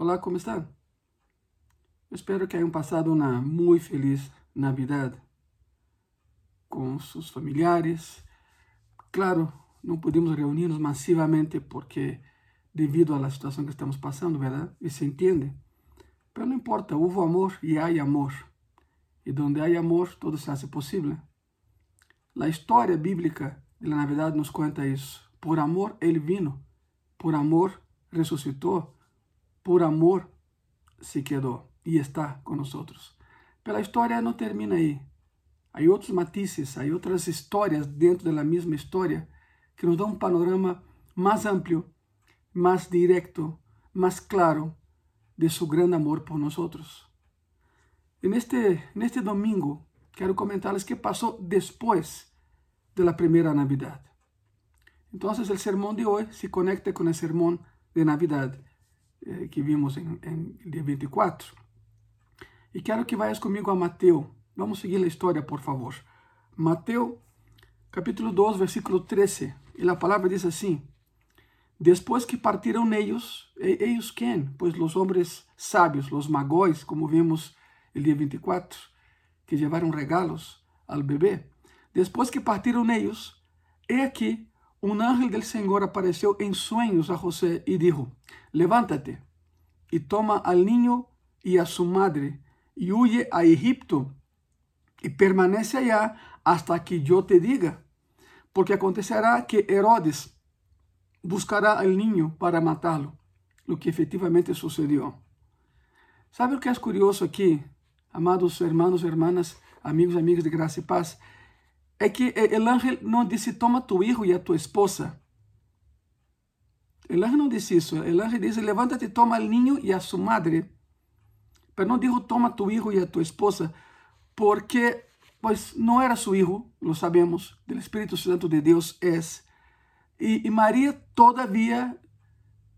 Olá, como estão? Espero que tenham passado uma muito feliz Navidad com seus familiares. Claro, não podemos reunirnos massivamente porque devido à situação que estamos passando, verdade? E se entende. Mas não importa, houve amor e há amor. E donde há amor, tudo se hace possível. A história bíblica da Navidad nos conta isso. Por amor, ele vino. Por amor, ressuscitou por amor se quedou e está conosco. Pela história não termina aí. Há outros matizes, há outras histórias dentro da mesma história que nos dão um panorama mais amplo, mais direto, mais claro de seu grande amor por nós. E neste, neste domingo, quero comentar-lhes que passou depois da primeira Navidad. Então, o sermão de hoje se conecta com o sermão de Navidad eh, que vimos em, em dia 24. E quero que vayas comigo a Mateus. Vamos seguir a história, por favor. Mateus, capítulo 2, versículo 13. E a palavra diz assim: Depois que partiram eles, eles quem? Pois os homens sábios, os magóis, como vimos el dia 24, que levaram regalos ao bebê. Depois que partiram eles, he aqui um ángel del Senhor apareceu em sonhos a José e disse: Levántate e toma al niño e a sua madre e huye a Egipto e permanece allá hasta que eu te diga, porque acontecerá que Herodes buscará al niño para matá-lo, o que efetivamente sucedeu. Sabe o que é curioso aqui, amados hermanos e hermanas, amigos amigas de graça e paz? é que o ángel não disse toma tu hijo e a tu esposa. O ángel não disse isso. O ángel disse levanta-te, toma al niño e a sua madre. Mas não dijo toma tu hijo e a tu esposa, porque pues não era su hijo, lo sabemos, del Espírito Santo de Deus é. E, e Maria todavia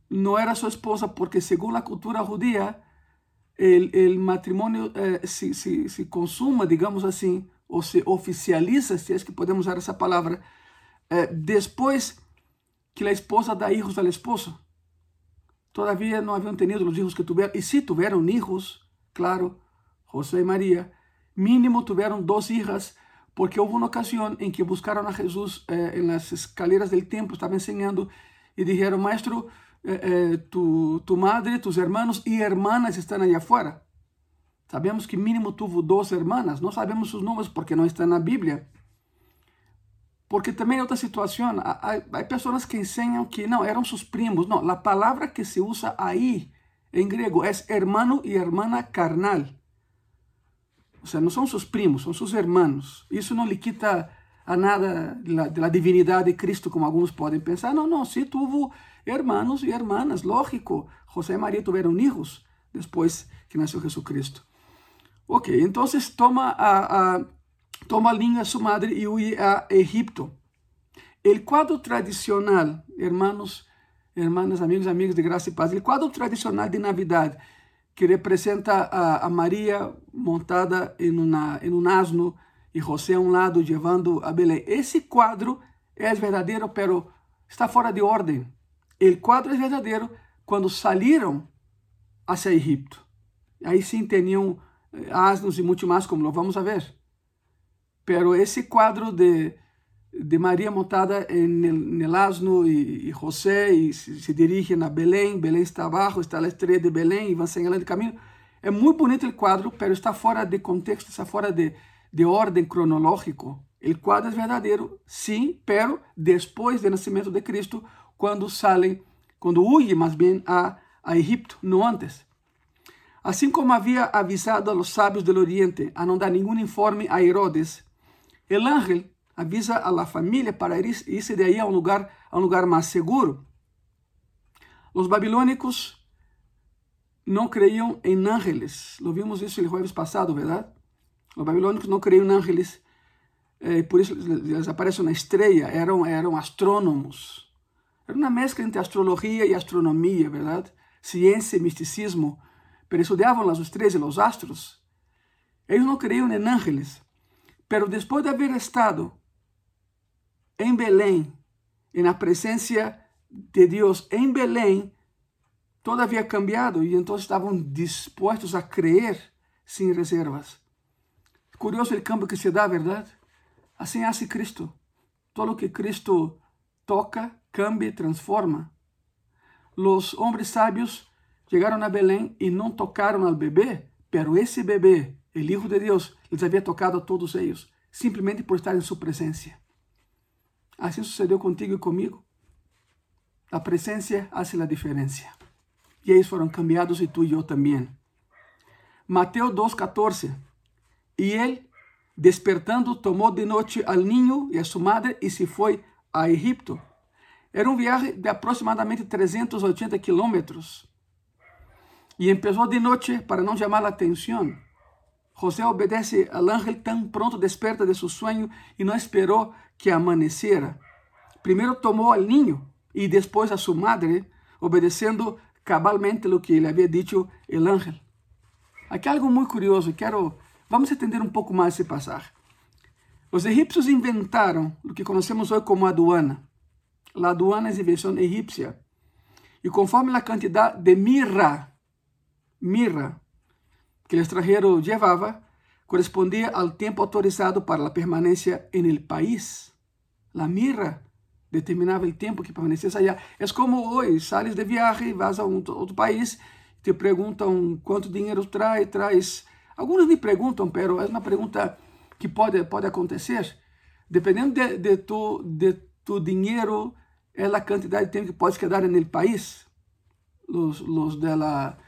não era sua esposa, porque segundo a cultura judía, o matrimônio eh, se, se, se consuma, digamos assim, ou se oficializa, se é que podemos usar essa palavra, eh, depois que a esposa dá hijos ao esposo. Todavia não haviam tenido os hijos que tiveram, e se tiveram hijos, claro, José e Maria, mínimo tiveram duas hijas, porque houve uma ocasião em que buscaram a Jesus eh, em las escaleras del templo, estava ensinando, e disseram, maestro, eh, eh, tu, tu madre, tus hermanos e hermanas estão aí afuera. Sabemos que mínimo tuvo duas irmãs, não sabemos seus nomes porque não está na Bíblia. Porque também outra situação, há, pessoas que ensinam que não, eram seus primos. Não, a palavra que se usa aí em grego é hermano e hermana carnal. Ou seja, não são seus primos, são seus irmãos. Isso não lhe quita a nada da divinidade de Cristo, como alguns podem pensar. Não, não, se tuvo hermanos e hermanas, lógico. José e Maria tiveram filhos depois que nasceu Jesus Cristo. Ok, então toma a, a, toma a linha sua madre e huye a Egipto. O quadro tradicional, hermanos, hermanas, amigos, amigos de graça e paz, o quadro tradicional de Navidad que representa a, a Maria montada em, uma, em um asno e José a um lado levando a Belém. Esse quadro é verdadeiro, pero está fora de ordem. O quadro é verdadeiro quando saíram hacia Egipto. Aí sim tinham asnos e muito mais, como lo vamos a ver. Pero esse quadro de, de Maria montada el asno e, e José e se, se dirigem a Belém, Belém está abaixo, está a estrela de Belém e vão señalando o caminho. É muito bonito o quadro, pero está fora de contexto, está fora de, de ordem cronológico. O quadro é verdadeiro, sim, pero depois do nascimento de Cristo, quando salem, quando huye mais bem a, a Egipto, não antes. Assim como havia avisado a los sábios del Oriente a não dar nenhum informe a Herodes, el ángel avisa a la família para irse de aí a um lugar, a lugar mais seguro. Os babilônicos não creiam em ángeles. Lo vimos isso o jueves passado, verdade? Os babilônicos não creiam em ángeles. Eh, por isso eles aparecem na estrela. Eram, eram astrônomos. Era uma mescla entre astrologia e astronomia, verdade? Ciência e misticismo pero estudiavam as estrelas e os astros. Eles não creiam em ángeles, pero depois de haver estado em Belém, na presença de Deus em Belém, todo havia cambiado e então estavam dispostos a crer sem reservas. Curioso o cambio que se dá, verdade? Assim hace Cristo. Todo o que Cristo toca, cambia e transforma. Os homens sábios chegaram a Belém e não tocaram ao bebê, pero esse bebê, o Hijo de Deus, les havia tocado a todos eles, simplesmente por estar em sua presença. Assim sucedeu contigo e comigo. A presença hace a diferença. E eles foram cambiados e tu e eu também. Mateus 2,14. E ele, despertando, tomou de noite al niño e a sua madre e se foi a Egipto. Era um viagem de aproximadamente 380 quilômetros. E começou de noite para não chamar a atenção. José obedece al ángel tão pronto desperta de seu sonho e não esperou que amanecera. Primeiro tomou al niño e depois a sua madre, obedecendo cabalmente o que lhe havia dito o ángel. Aqui algo muito curioso, quero, vamos entender um pouco mais esse passagem. Os egípcios inventaram o que conhecemos hoje como aduana. A aduana é invenção egípcia. E conforme a quantidade de mirra, mirra, que o estrangeiro levava, correspondia ao tempo autorizado para a permanência em el país. A mirra determinava o tempo que permanecesse allá. É como hoje, sales de viagem, vas a um outro país, te perguntam quanto dinheiro traz, traz. Alguns me perguntam, pero é uma pergunta que pode pode acontecer. Dependendo de, de tu de tu dinheiro, é a quantidade de tempo que podes quedar no país. Os los de la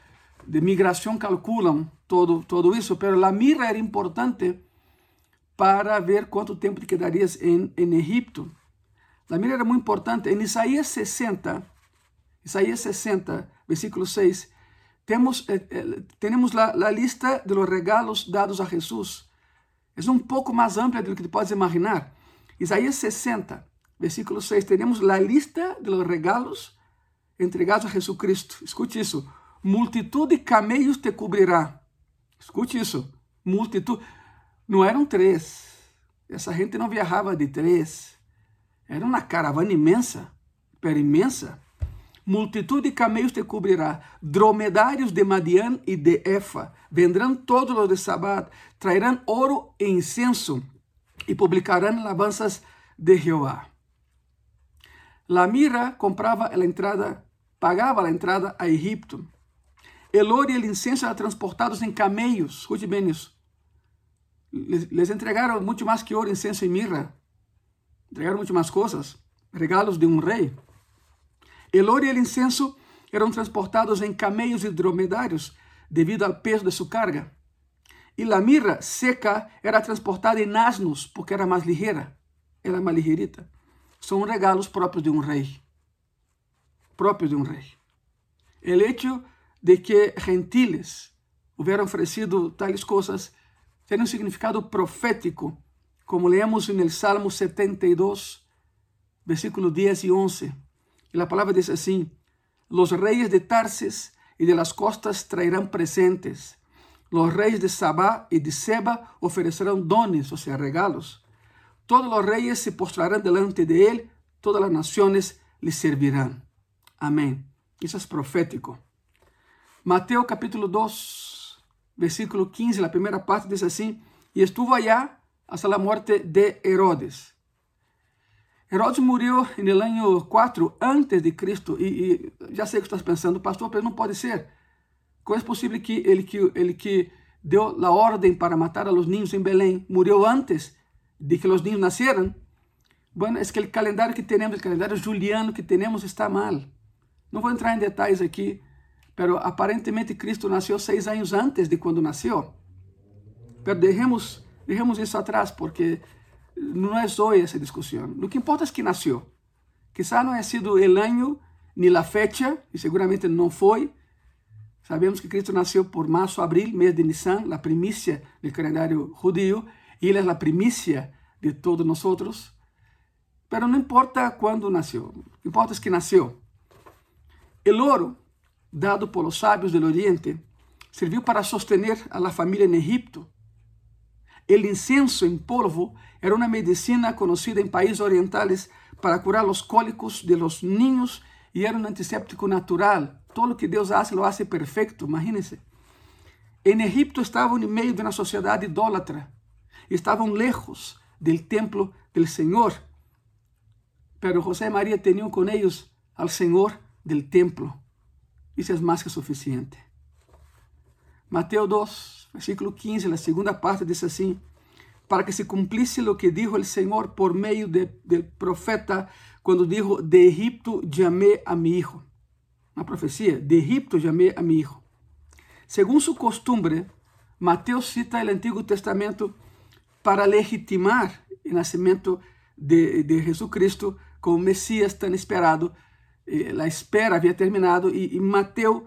de migração calculam todo todo isso, pero a mira era importante para ver quanto tempo te quedarias em, em Egipto. A mira era muito importante. Em Isaías 60, Isaías 60, versículo 6, temos, eh, eh, temos a, lista de los regalos dados a Jesus. É um pouco mais ampla do que te podes imaginar. Isaías 60, versículo 6, temos a lista de los regalos entregados a Jesucristo. Escute isso. Multitud de camellos te cobrirá. Escute isso. Multitud. Não eram três. Essa gente não viajava de três. Era uma caravana imensa, pero imensa. Multitud de camelos te cobrirá, dromedários de Madian e de Efa. Vendrão todos os de Sabat, trairão ouro e incenso e publicarão alabanças de Jeová. La mira comprava a entrada, pagava a entrada a Egipto. El ouro e incenso eram transportados em camelos. Escute bem isso. Les, entregaram muito mais que ouro, incenso e mirra entregaram muito mais coisas, regalos de um rei. El oro e incenso eram transportados em camelos e dromedários devido ao peso de sua carga. E a mirra seca era transportada em asnos porque era mais ligeira, era mais ligeirita. São regalos próprios de um rei. Próprios de um rei. O hecho de que gentiles houveram oferecido tais coisas tem um significado profético como leemos en el Salmo 72, versículos 10 y 11. Y la palabra dice así, los reyes de Tarsis y de las costas traerán presentes. Los reyes de Sabá y de Seba ofrecerán dones, o sea, regalos. Todos los reyes se postrarán delante de él, todas las naciones le servirán. Amén. Isso é profético. Mateo capítulo 2, versículo 15, a primeira parte diz assim: E estuvo allá hasta la muerte de Herodes. Herodes en el año 4 antes de Cristo. E, e já sei que estás pensando, pastor, mas não pode ser. Como é possível que ele que, ele que deu a ordem para matar a los niños em Belém murió antes de que os niños nasceram? Bueno, é que o calendário que temos, o calendário juliano que temos está mal. Não vou entrar em detalhes aqui, pero aparentemente Cristo nasceu seis anos antes de quando nasceu. Pero dejemos Dejemos isso atrás porque não é só essa discussão. O que importa é que nasceu. Quizá não é sido o ano nem a fecha, e seguramente não foi. Sabemos que Cristo nasceu por março, abril, mês de Nissan, a primícia do calendário judío, e Ele é a primícia de todos nós. Mas não importa quando nasceu, o que importa é que nasceu. O ouro, dado por los sábios do Oriente, serviu para sostener a la família em Egipto El incenso en polvo era una medicina conocida en países orientales para curar los cólicos de los niños e era um antisséptico natural. Todo o que Deus faz, lo hace perfeito, imagínense. Em Egipto estavam em meio de uma sociedade idólatra. Estavam lejos do templo do Senhor. Pero José e Maria tinham com eles al Senhor del templo. Isso é mais que suficiente. Mateus 2, versículo 15, a segunda parte diz assim: Para que se cumplisse o que dijo el Senhor por meio de, profeta, quando dijo: De Egipto llamé a mi hijo. Uma profecia: De Egipto llamé a mi hijo. Según su costumbre, Mateus cita o Antigo Testamento para legitimar o nascimento de, de Jesucristo como Messias tão esperado a espera havia terminado e, Mateus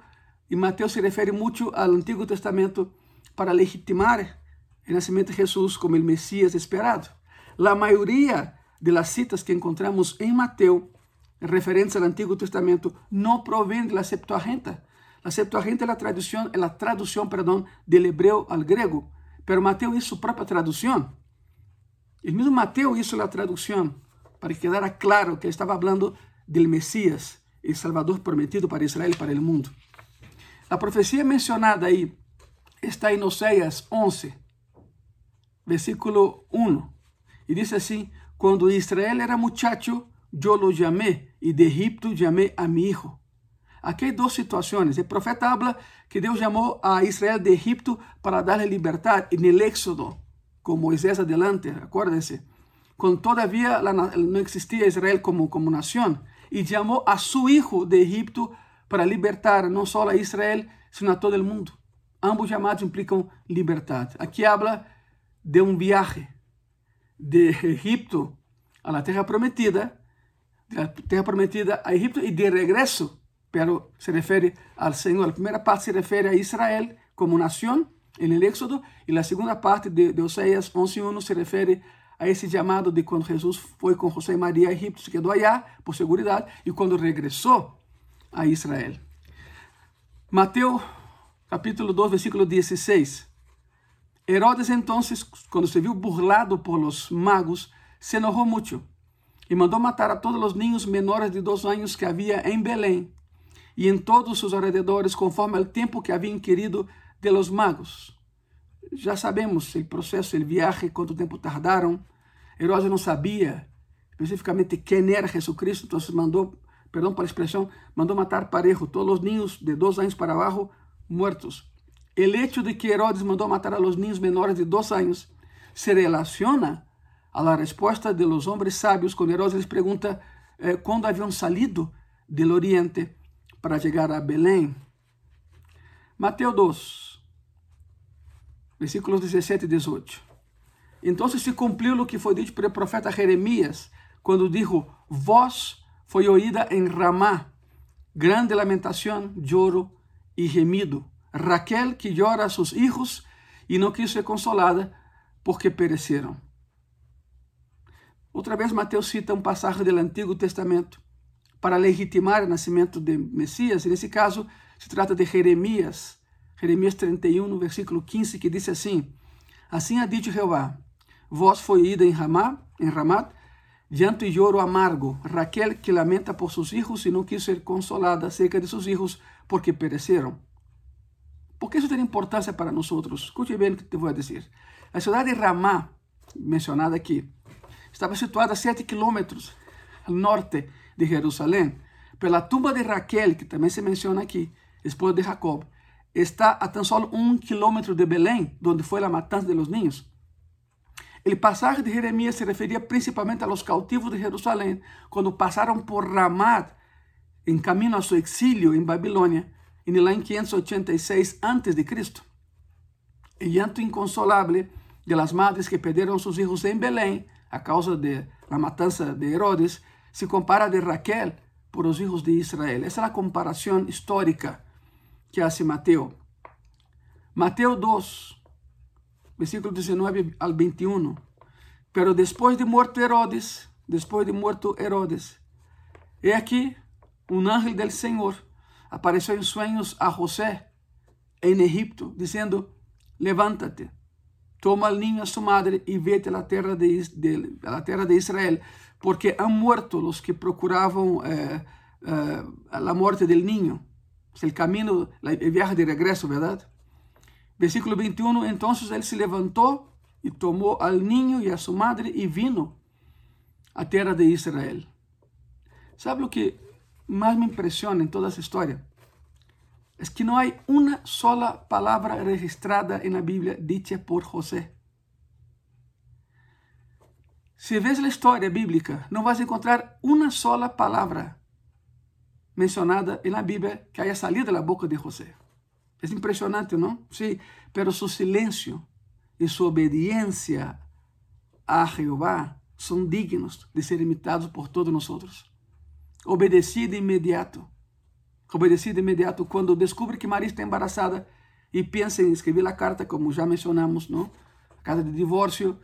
e Mateus se refere muito ao Antigo Testamento para legitimar o nascimento de Jesus como o Messias esperado. A maioria de las citas que encontramos em Mateus referentes ao Antigo Testamento não provém da Septuaginta. A Septuaginta é a tradução, é a tradução, perdão, del hebreu ao grego, pero Mateus hizo sua própria tradução. O mesmo Mateus hizo a tradução para que quedara claro que estava falando del Mesías, el Salvador prometido para Israel y para el mundo. La profecía mencionada ahí está en Oseas 11, versículo 1, y dice así, cuando Israel era muchacho, yo lo llamé, y de Egipto llamé a mi hijo. Aquí hay dos situaciones. El profeta habla que Dios llamó a Israel de Egipto para darle libertad en el Éxodo, con Moisés adelante, acuérdense. Cuando todavía no existía Israel como, como nación, e chamou a seu hijo de Egipto para libertar não só a Israel, sino a todo o mundo. Ambos chamados implicam liberdade. Aqui habla de um viaje de Egipto a la terra prometida, de la prometida a Egipto e de regresso, pero se refere ao Senhor. A primeira parte se refere a Israel como nação, em Éxodo, e a segunda parte de, de Oséias 11.1 se refere a esse chamado de quando Jesus foi com José e Maria a Egipto, se quedou allá por segurança e quando regressou a Israel. Mateus capítulo 2, versículo 16. Herodes então, quando se viu burlado por los magos, se enojou muito e mandou matar a todos os niños menores de dois anos que havia em Belém e em todos os alrededores, conforme o tempo que havia inquirido de los magos. Já sabemos o processo, o viagem, quanto tempo tardaram. Herodes não sabia especificamente quem era Jesucristo, então mandou, perdão pela expressão, mandou matar parejo todos os niños de dois anos para abaixo muertos. O hecho de que Herodes mandou matar a los niños menores de dois anos se relaciona a la respuesta de los hombres sabios quando Herodes les pergunta eh, quando haviam salido del oriente para chegar a Belém. Mateus 2, versículos 17 e 18. Então se cumpriu o que foi dito pelo profeta Jeremias, quando dijo: Voz foi oída em Ramá, grande lamentação, lloro e gemido. Raquel que llora a seus hijos e não quis ser consolada porque pereceram. Outra vez Mateus cita um passagem do Antigo Testamento para legitimar o nascimento de Messias, e nesse caso se trata de Jeremias, Jeremias 31, no versículo 15, que diz assim: Assim ha dicho Jeová: Voz foi ida em Ramá, em Ramat, llanto e choro amargo. Raquel que lamenta por seus filhos e não quis ser consolada acerca de seus filhos porque pereceram. Por que isso tem importância para nós? Escute bem o que te vou dizer. A cidade de Ramá, mencionada aqui, estava situada a 7 quilômetros ao norte de Jerusalém. Pela tumba de Raquel, que também se menciona aqui, esposa de Jacob, está a tan solo un kilómetro de Belém, donde foi a matança de los niños. El pasaje de Jeremias se refería principalmente a los cautivos de Jerusalén cuando pasaron por Ramat en camino a su exilio en Babilonia en el año 586 a.C. El llanto inconsolable de las madres que perdieron sus hijos en Belén a causa de la matanza de Herodes se compara de Raquel por los hijos de Israel. Esa es la comparación histórica que hace Mateo. Mateo 2, versículo 19 al 21. Pero después de muerto Herodes, después de muerto Herodes, he aquí un ángel del Señor apareció en sueños a José en Egipto, diciendo, levántate, toma al niño a su madre y vete a la tierra de, de, a la tierra de Israel, porque han muerto los que procuraban eh, uh, la muerte del niño. Es el camino, el viaje de regreso, ¿verdad? Versículo 21, entonces él se levantó y tomó al niño y a su madre y vino a tierra de Israel. ¿Sabe lo que más me impresiona en toda esa historia? Es que no hay una sola palabra registrada en la Biblia dicha por José. Si ves la historia bíblica, no vas a encontrar una sola palabra mencionada en la Biblia que haya salido de la boca de José. Es impresionante, ¿no? Sí, pero su silencio y su obediencia a Jehová son dignos de ser imitados por todos nosotros. Obedeci de inmediato. Obedeci de inmediato quando descobre que Maria está embarazada e pensa em escrever a carta, como já mencionamos, não? A carta de divórcio.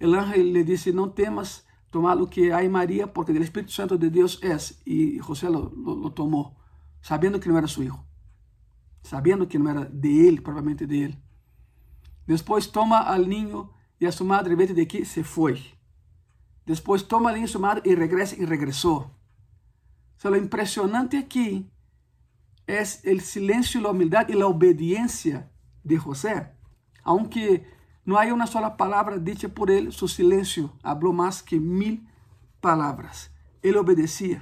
El ángel le disse, não temas tomar o que há em Maria, porque o Espírito Santo de Deus é. E José lo, lo, lo tomou, sabendo que não era seu filho. Sabendo que não era de ele, provavelmente de ele. Depois toma al niño e a sua madre, vete de aqui, se foi. Depois toma al niño e sua madre e regresa e regressou. So, lo impressionante aqui é o silêncio, a humildade e a obediência de José. Aunque não há uma sola palavra dita por ele, seu silêncio falou mais que mil palavras. Ele obedecia.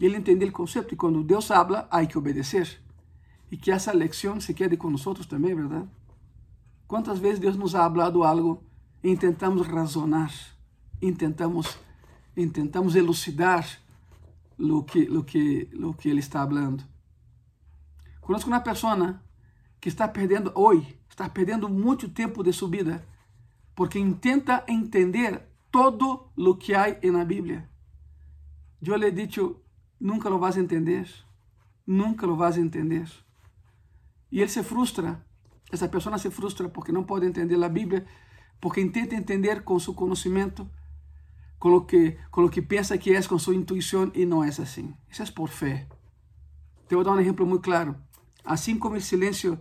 Ele entendia o conceito e quando Deus habla, há que obedecer. E que essa lição se quede com nós também, verdade? Quantas vezes Deus nos ha hablado algo e tentamos razonar, intentamos, intentamos elucidar o que, lo que, lo que Ele está falando. Conozco uma pessoa que está perdendo hoje, está perdendo muito tempo de sua vida, porque intenta entender todo o que há na Bíblia. Eu lhe he dicho, nunca lo vas entender, nunca lo vas entender. E ele se frustra, essa pessoa se frustra porque não pode entender a Bíblia, porque intenta entender com seu conhecimento, com o que, com o que pensa que é, com sua intuição, e não é assim. Isso é por fé. Te vou dar um exemplo muito claro. Assim como o silêncio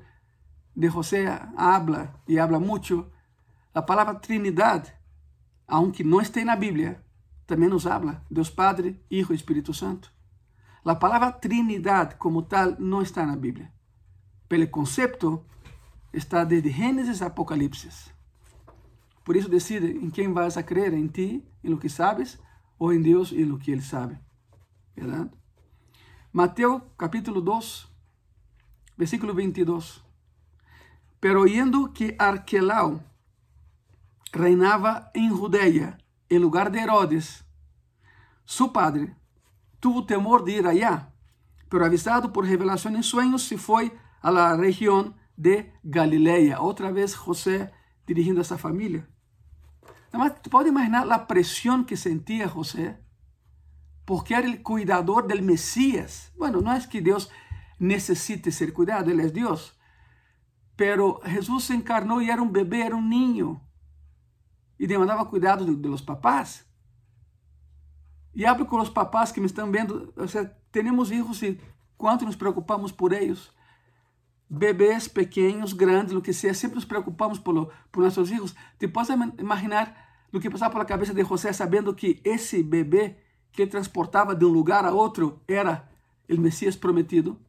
de José habla e habla muito, a palavra Trinidade, aunque não esteja na Bíblia, também nos habla Deus Padre, Hijo e Espírito Santo. A palavra Trinidade como tal não está na Bíblia. Pelo conceito, está desde Gênesis a Apocalipse. Por isso decide em quem vas a crer, em ti, em lo que sabes, ou em Deus e lo que Ele sabe. Verdade? Mateus capítulo 2, versículo 22. Pero oyendo que Arquelau reinaba en Judea en lugar de Herodes, su padre tuvo temor de ir allá, pero avisado por revelación en sueños se fue a la región de Galilea. Outra vez José dirigindo essa família. Mas tu pode imaginar a pressão que sentia José, porque era o cuidador del Messias. Bueno, não é que Deus necesite ser cuidado, Ele é Deus. Pero Jesus se encarnou e era um bebê, era um ninho. E demandava cuidado de, de los papás. E hablo com os papás que me estão vendo, ou seja, temos filhos e quanto nos preocupamos por eles. Bebês pequenos, grandes, o que seja, sempre nos preocupamos por, por nossos filhos. Te podes imaginar o que passava pela cabeça de José, sabendo que esse bebê que transportava de um lugar a outro era o Messias prometido?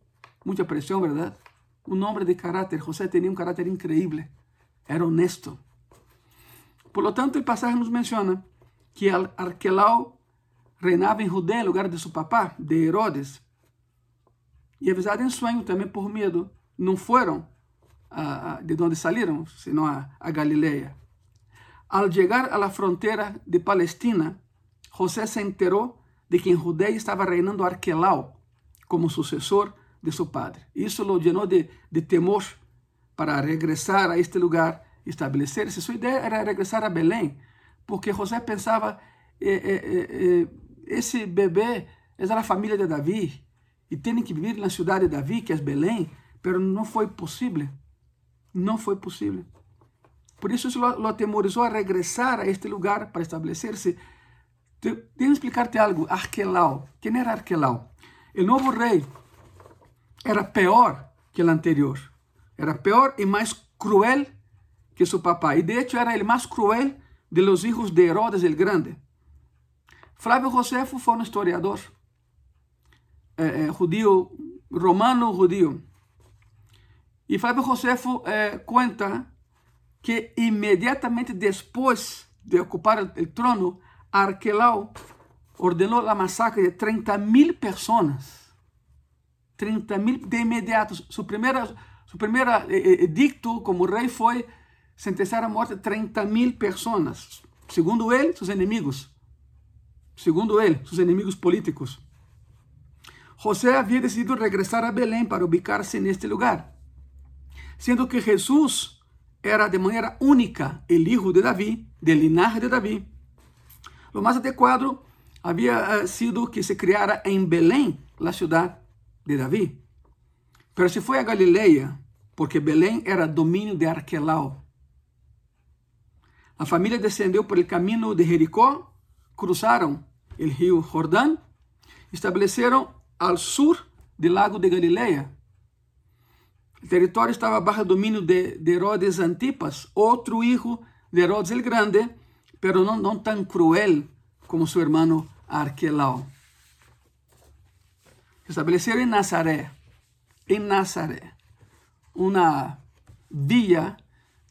mucha presión, ¿verdad? Un hombre de carácter. José tenía un carácter increíble. Era honesto. Por lo tanto, el pasaje nos menciona que Arquelau reinaba en Judea en lugar de su papá, de Herodes. Y avisado en sueño también por miedo, no fueron a, a, de donde salieron, sino a, a Galilea. Al llegar a la frontera de Palestina, José se enteró de que en Judea estaba reinando Arquelau como sucesor de seu padre. Isso o llenou de, de temor para regressar a este lugar, estabelecer-se. Sua ideia era regressar a Belém, porque José pensava: eh, eh, eh, esse bebê é da família de Davi e tem que viver na cidade de Davi, que é Belém, mas não foi possível. Não foi possível. Por isso, isso lo, lo atemorizou a regressar a este lugar para estabelecer-se. Deixa explicar-te algo. Arquelau. Quem era Arquelau? O novo rei era pior que o anterior. Era pior e mais cruel que seu papá. E de hecho era o mais cruel de los hijos de Herodes el Grande. Flávio Josefo foi um historiador. eh, eh, judío, romano judío. Y Flavio Josefo eh, cuenta que inmediatamente después de ocupar el, el trono, Arquelao ordenó la masacre de 30 mil personas. 30 mil de inmediato. Su primera, su primera eh, edicto como rey fue sentenciar a muerte 30 mil personas. Segundo él, sus enemigos. Segundo él, sus enemigos políticos. José había decidido regresar a Belén para ubicarse en este lugar, siendo que Jesús era de manera única el hijo de David, del linaje de David. Lo más adecuado había sido que se criara en Belén, la ciudad de David. Pero se fue a Galilea, porque Belén era dominio de Arquelao. La familia descendió por el camino de Jericó, cruzaron el río Jordán, establecieron al sur del lago de Galilea. El territorio estaba bajo dominio de, de Herodes Antipas, otro hijo de Herodes el Grande, pero no, no tan cruel como su hermano Arquelao. Se establecieron en Nazaret, en Nazaret, una villa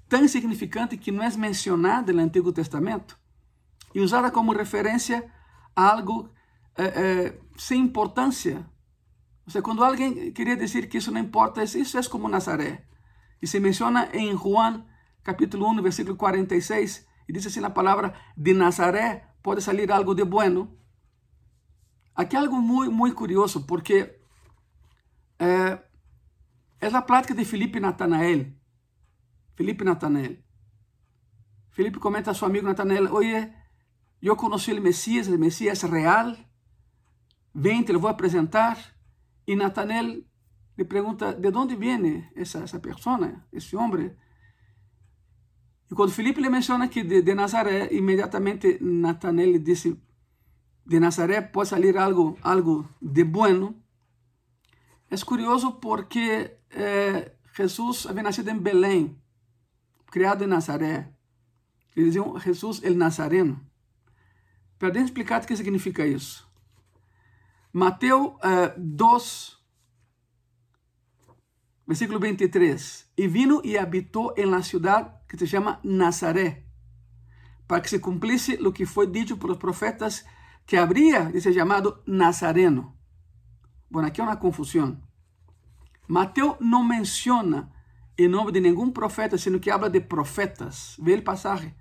tan significante que não é mencionada no Antigo Testamento e usada como referência a algo eh, eh, sem importância. Ou seja, quando alguém queria dizer que isso não importa, isso é como Nazaré. E se menciona em Juan, capítulo 1, versículo 46, e diz assim na palavra, de Nazaré pode sair algo de bueno. Aqui é algo muito, muito curioso, porque é, é a plática de Felipe Natanael. Felipe Natanael. Felipe comenta a seu amigo Natanael, oye, eu conheci o Messias, o Messias real, vem, te vou apresentar. E Natanael lhe pergunta, de onde vem essa, essa pessoa, esse homem? E quando Felipe lhe menciona que de, de Nazaré, imediatamente Natanael lhe disse, de Nazaré pode sair algo, algo de bueno. É curioso porque eh, havia nascido em Belém, criado em Nazaré. Eles diziam Jesus el Nazareno. Para explicar o que significa isso. Mateus uh, 2, versículo 23. E vino e habitou em la ciudad que se chama Nazaré, para que se cumplisse o que foi dito por os profetas que habría de ser chamado Nazareno. Bueno, aqui é uma confusão. Mateus não menciona o nome de nenhum profeta, sino que habla de profetas. Vê o passagem.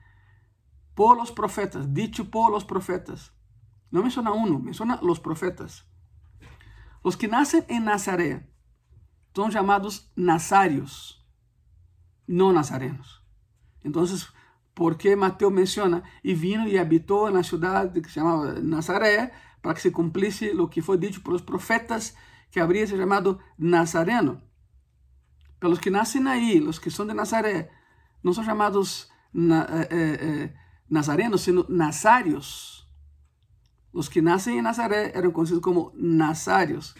Por los profetas, dicho por los profetas. No menciona uno, menciona los profetas. Los que nacen en Nazaret son llamados nazarios, no nazarenos. Entonces, ¿por qué Mateo menciona? Y vino y habitó en la ciudad que se llamaba Nazaret para que se cumpliese lo que fue dicho por los profetas que habría sido llamado nazareno. Pero los que nacen ahí, los que son de Nazaret, no son llamados na, eh, eh, nazarenos, sino nazarios. Os que nascem em Nazaré eram conhecidos como nazários.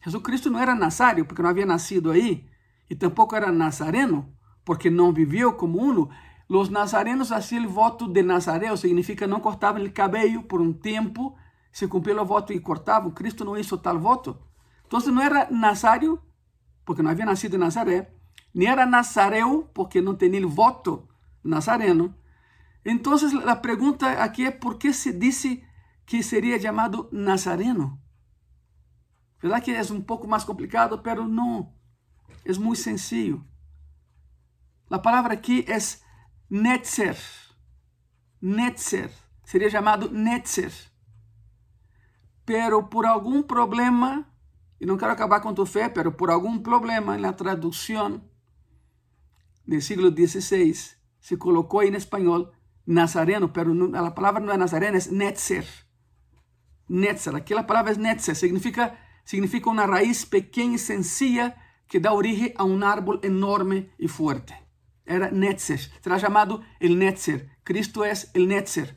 Jesucristo não era nazário porque não havia nascido aí, e tampouco era nazareno porque não viveu como uno. Os nazarenos haciam o voto de Nazaré, significa não cortavam o cabelo por um tempo, se cumpriu o voto e cortavam. Cristo não hizo tal voto. Então não era nazário porque não havia nascido em Nazaré, nem era nazareu porque não tinha o voto nazareno. Então a pergunta aqui é por que se disse que seria chamado Nazareno. Verdade que é um pouco mais complicado, pero não. É muito sencillo. A palavra aqui é netzer. Netzer. Seria chamado netzer. Pero por algum problema, e não quero acabar com tu fé, pero por algum problema na tradução do século XVI, se colocou em espanhol Nazareno, pero a palavra não é Nazareno, é Netzer. Netzer. Aqui a palavra é Netzer, significa, significa uma raiz pequena e sencilla que dá origem a um árbol enorme e forte. Era Netzer. Será chamado el Netzer. Cristo é el Netzer.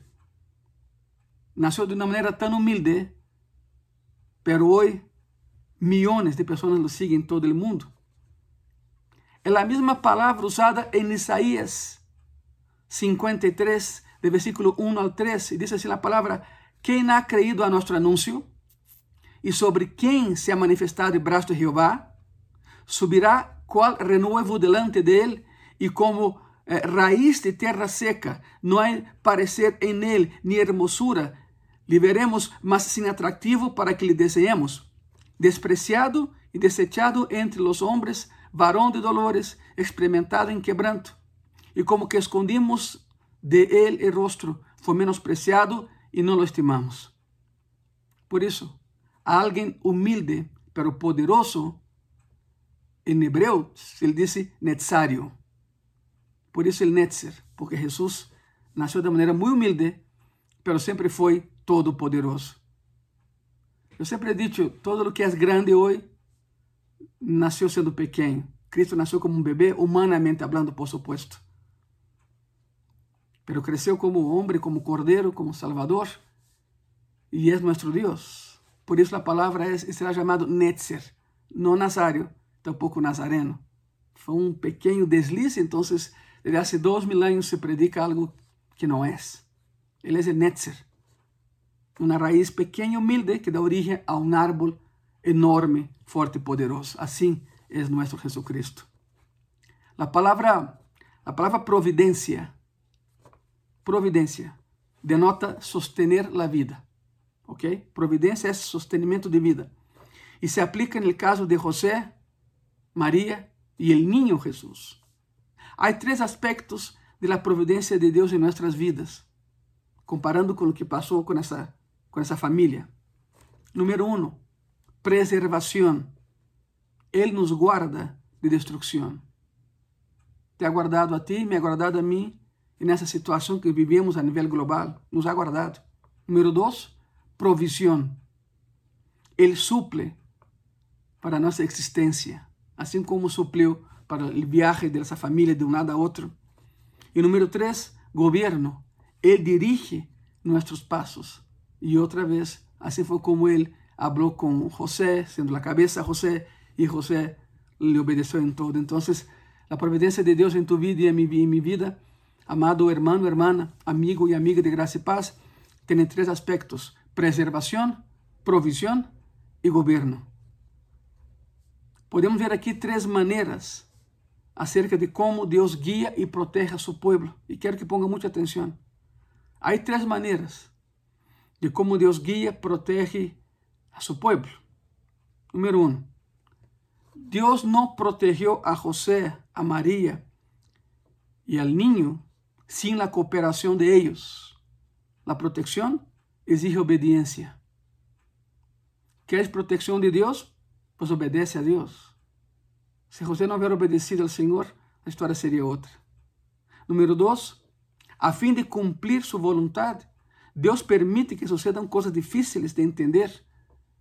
Nasceu de uma maneira tão humilde, pero hoje milhões de pessoas lo seguem em todo o mundo. É a mesma palavra usada em Isaías 53, de versículo 1 al 3, e diz assim a palavra: quem ha creído a nosso anúncio? e sobre quem se ha manifestado o braço de Jeová? Subirá qual renuevo delante dele, e como eh, raiz de terra seca, não há parecer em ele ni hermosura, lhe veremos, mas sem atrativo para que lhe deseemos. Despreciado e desechado entre os homens, varão de dolores, experimentado em quebranto, e como que escondimos de ele o rostro, foi menospreciado e não lo estimamos. Por isso, alguém humilde, pero poderoso, em hebreu, ele disse necessário. Por isso, ele Netzer, porque Jesus nasceu de maneira muito humilde, pero sempre foi todo-poderoso. Eu sempre he dicho, todo o que é grande hoje nasceu sendo pequeno. Cristo nasceu como um bebê, humanamente falando, por supuesto. Pero cresceu como homem, como cordeiro, como salvador, e é nosso Deus. Por isso a palavra é, será chamado Netzer, não Nazário, tampouco Nazareno. Foi um pequeno deslize, então, desde há dois mil anos se predica algo que não é. Ele é Netzer, uma raiz pequena e humilde que dá origem a um árbol enorme, forte e poderoso. Assim é nosso Jesucristo. A palavra, a palavra providência, providência, denota sostener a vida. ¿ok? Providência é sostenimento de vida. E se aplica no caso de José, Maria e o niño Jesús. Há três aspectos de la de Deus em nossas vidas, comparando com o que passou com essa, com essa família. Número um, preservação. Ele nos guarda de destruição. Te ha guardado a ti, me ha guardado a mim, e nessa situação que vivemos a nível global, nos ha guardado. Número dois, provisión. Él suple para nuestra existencia, así como suplió para el viaje de esa familia de un lado a otro. Y número tres, gobierno. Él dirige nuestros pasos. Y otra vez, así fue como él habló con José, siendo la cabeza José, y José le obedeció en todo. Entonces, la providencia de Dios en tu vida y en mi, en mi vida, amado hermano, hermana, amigo y amiga de gracia y paz, tiene tres aspectos preservação, provisão e governo. Podemos ver aqui três maneiras acerca de como Deus guia e protege a seu povo. E quero que ponga muita atenção. Há três maneiras de como Deus guia, protege a seu povo. Número um, Deus não protegeu a José, a Maria e ao niño sem a cooperação de eles. A proteção exige obediência. ¿Queres proteção de Deus? Pues obedece a Deus. Se José não hubiera obedecido ao Senhor, a história seria outra. Número dois, a fim de cumprir sua vontade, Deus permite que sucedam coisas difíceis de entender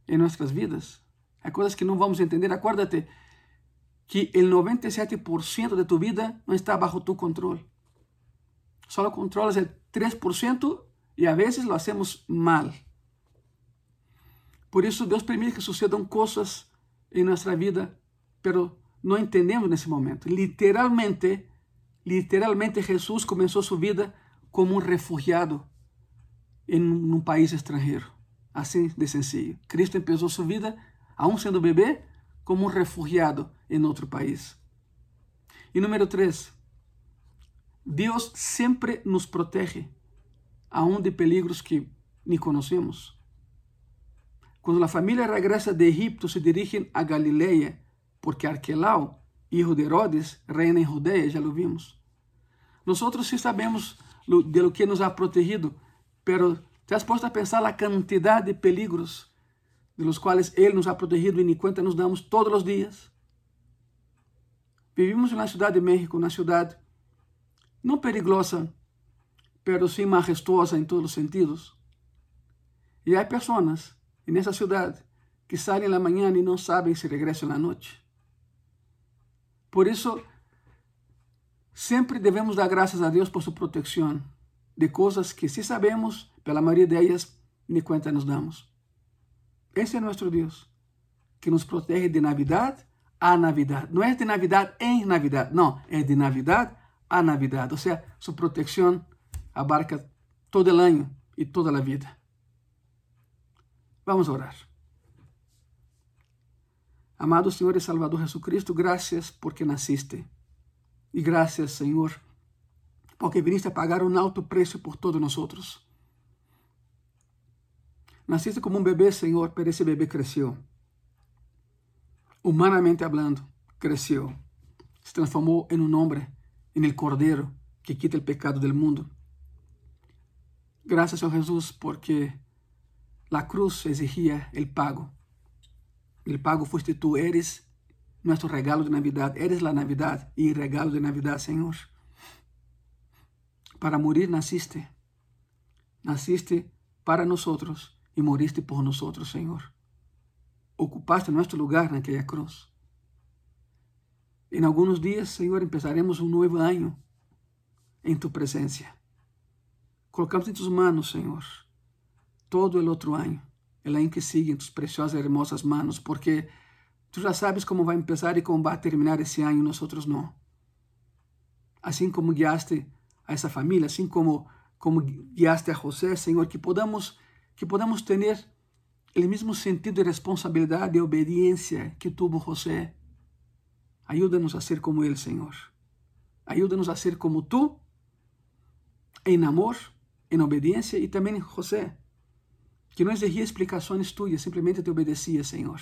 em nossas vidas. Há coisas que não vamos entender. Acuérdate que o 97% de tu vida não está bajo tu controle. Só controlas o 3% e a vezes lo hacemos mal. Por isso, Deus permite que sucedam coisas em nossa vida, pero não entendemos nesse momento. Literalmente, literalmente, Jesus começou sua vida como um refugiado em um país estrangeiro. Assim de sencillo. Cristo começou sua vida, aún sendo bebê, como um refugiado em outro país. E número três, Deus sempre nos protege aún de peligros que ni conocemos. Cuando la familia regresa de Egipto, se dirigen a Galilea, porque Arquelau, hijo de Herodes, reina en Judea, ya lo vimos. Nosotros sí sabemos de lo que nos ha protegido, pero te has a pensar la cantidad de peligros de los cuales Él nos ha protegido ni cuenta nos damos todos los días. Vivimos en la Ciudad de México, una ciudad no peligrosa, pero sim majestuosa em todos os sentidos. E há pessoas nessa cidade que saem na manhã e não sabem se regressam na noite. Por isso, sempre devemos dar graças a Deus por sua proteção de coisas que, se sabemos, pela maioria delas, nem conta nos damos. Esse é nosso Deus, que nos protege de Navidade a Navidade. Não é de Navidade em Navidade, não, é de Navidade a Navidade. Ou seja, sua proteção abarca todo el año y toda la vida. Vamos a orar. Amado Senhor e Salvador Jesucristo, graças porque nasciste. E graças, Senhor, porque viniste a pagar um alto preço por todos nós. Nasciste como um bebê, Senhor, pero esse bebê cresceu. Humanamente hablando, cresceu. Se transformou em um homem, em el Cordeiro que quita o pecado do mundo. Graças, Senhor Jesus, porque a cruz exigia o pago. O pago fuiste tú, eres nuestro regalo de Navidad, eres la Navidad y regalo de Navidad, Señor. Para morir naciste, naciste para nosotros y moriste por nosotros, Señor. Ocupaste nuestro lugar en aquella cruz. En algunos días, Señor, empezaremos un nuevo año en tu presencia. Colocamos en tus manos, Señor, todo el otro año, el año que sigue en tus preciosas y hermosas manos, porque tú já sabes como vai começar e como vai terminar esse ano, nós outros não. Assim como guiaste a essa família, assim como como guiaste a José, Senhor, que podamos que podamos ter o mesmo sentido de responsabilidade e obediência que tuvo José. Ajuda-nos a ser como ele, Senhor. Ajuda-nos a ser como tu, em amor, em obediência e também em José, que não exigia explicações tuyas, simplesmente te obedecia, Senhor.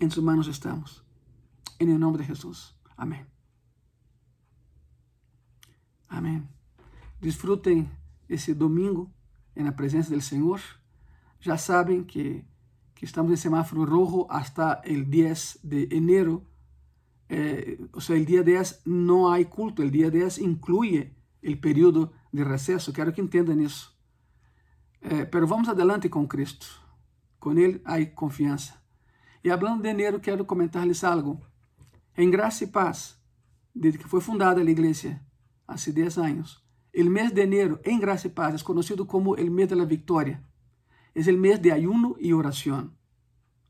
Em tus manos estamos. Em nome de Jesus. Amém. Amém. Desfrutem esse domingo na presença do Senhor. Já sabem que, que estamos em semáforo rojo hasta o 10 de enero. Eh, o día 10 no hay culto, el día 10 incluye el periodo de receso. Quero que entendam isso. Eh, pero vamos adelante com Cristo. Com Ele há confiança. E hablando de enero, quero comentar-lhes algo. Em Graça e Paz, desde que foi fundada a igreja, há 10 anos, o mês de enero, em Graça e Paz, é conhecido como o mês da vitória. É o mês de ayuno e oração.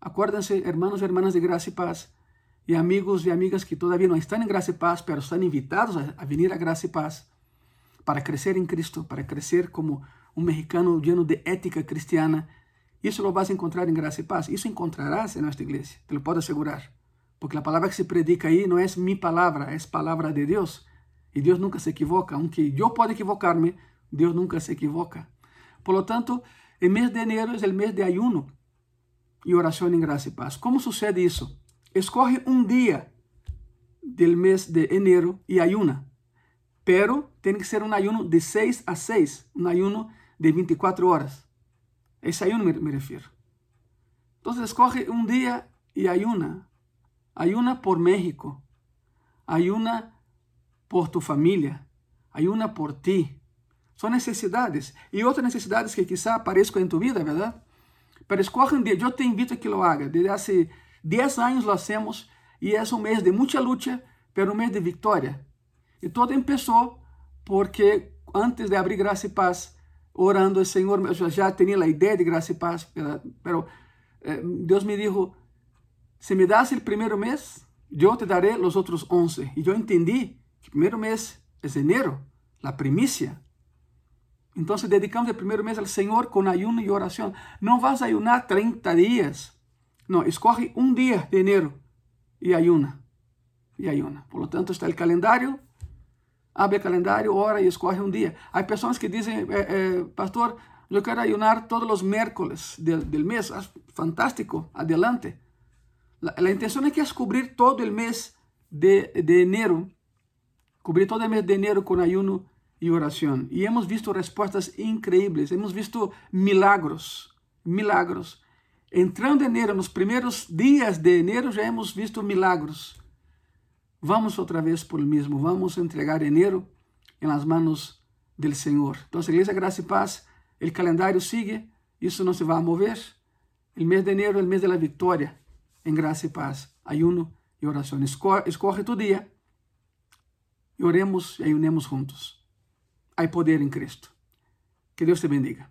Acuérdense, hermanos e hermanas de Graça e Paz, e amigos e amigas que todavía não estão em Graça e Paz, pero estão invitados a, a venir a Graça e Paz para crescer em Cristo, para crescer como um mexicano lleno de ética cristiana isso lo vas a encontrar em graça e paz. Isso encontrarás em nossa igreja, te lo puedo asegurar. Porque a palavra que se predica aí não é minha palavra, é palavra de Deus. E Deus nunca se equivoca. Aunque eu possa equivocar-me, Deus nunca se equivoca. Por lo tanto, o mês de enero é o mês de ayuno e oração em graça e paz. Como sucede isso? Escorre um dia del mês de enero e ayuna. Pero tem que ser um ayuno de 6 a 6, um ayuno de 24 horas. Esse ayuno me, me refiero. Entonces escoge un día y ayuna. Ayuna por México. Ayuna por tu familia. Ayuna por ti. Son necesidades. Y otras necesidades que quizá aparezcan en tu vida, ¿verdad? Pero escoge un día. Yo te invito a que lo haga. Desde hace 10 años lo hacemos y es un mes de mucha lucha, pero un mes de victoria. Y todo empezó porque antes de abrir Graça y Paz, orando, Senhor, eu já tinha a ideia de graça e paz, pero eh, Deus me dijo, se me das o primeiro mês, eu te daré os outros 11. E eu entendi que o primeiro mês é enero, a primícia. Então, dedicamos o primeiro mês ao Senhor com ayuno e oração. Não vas a ayunar 30 dias. Não, escorre um dia de enero e ayuna. E ayuna. Por lo tanto, está o calendário abre calendário, ora e escorre um dia. Há pessoas que dizem, eh, eh, pastor, eu quero ayunar todos os miércoles del mês. Ah, fantástico, adelante. A intenção é que é cobrir todo o mês de, de enero, cobrir todo o mês de enero com ayuno e oração. E hemos visto respostas increíbles, hemos visto milagros, milagros. Entrando em enero, nos primeiros dias de enero, já hemos visto milagros. Vamos outra vez por o mesmo, vamos entregar enero em las manos del Senhor. Então, Igreja Graça e Paz, o calendário sigue, isso não se vai mover. O mês de enero é o mês da vitória em graça e paz, ayuno e oração. Escorre, tu dia oremos e ayunemos juntos. Há poder em Cristo. Que Deus te bendiga.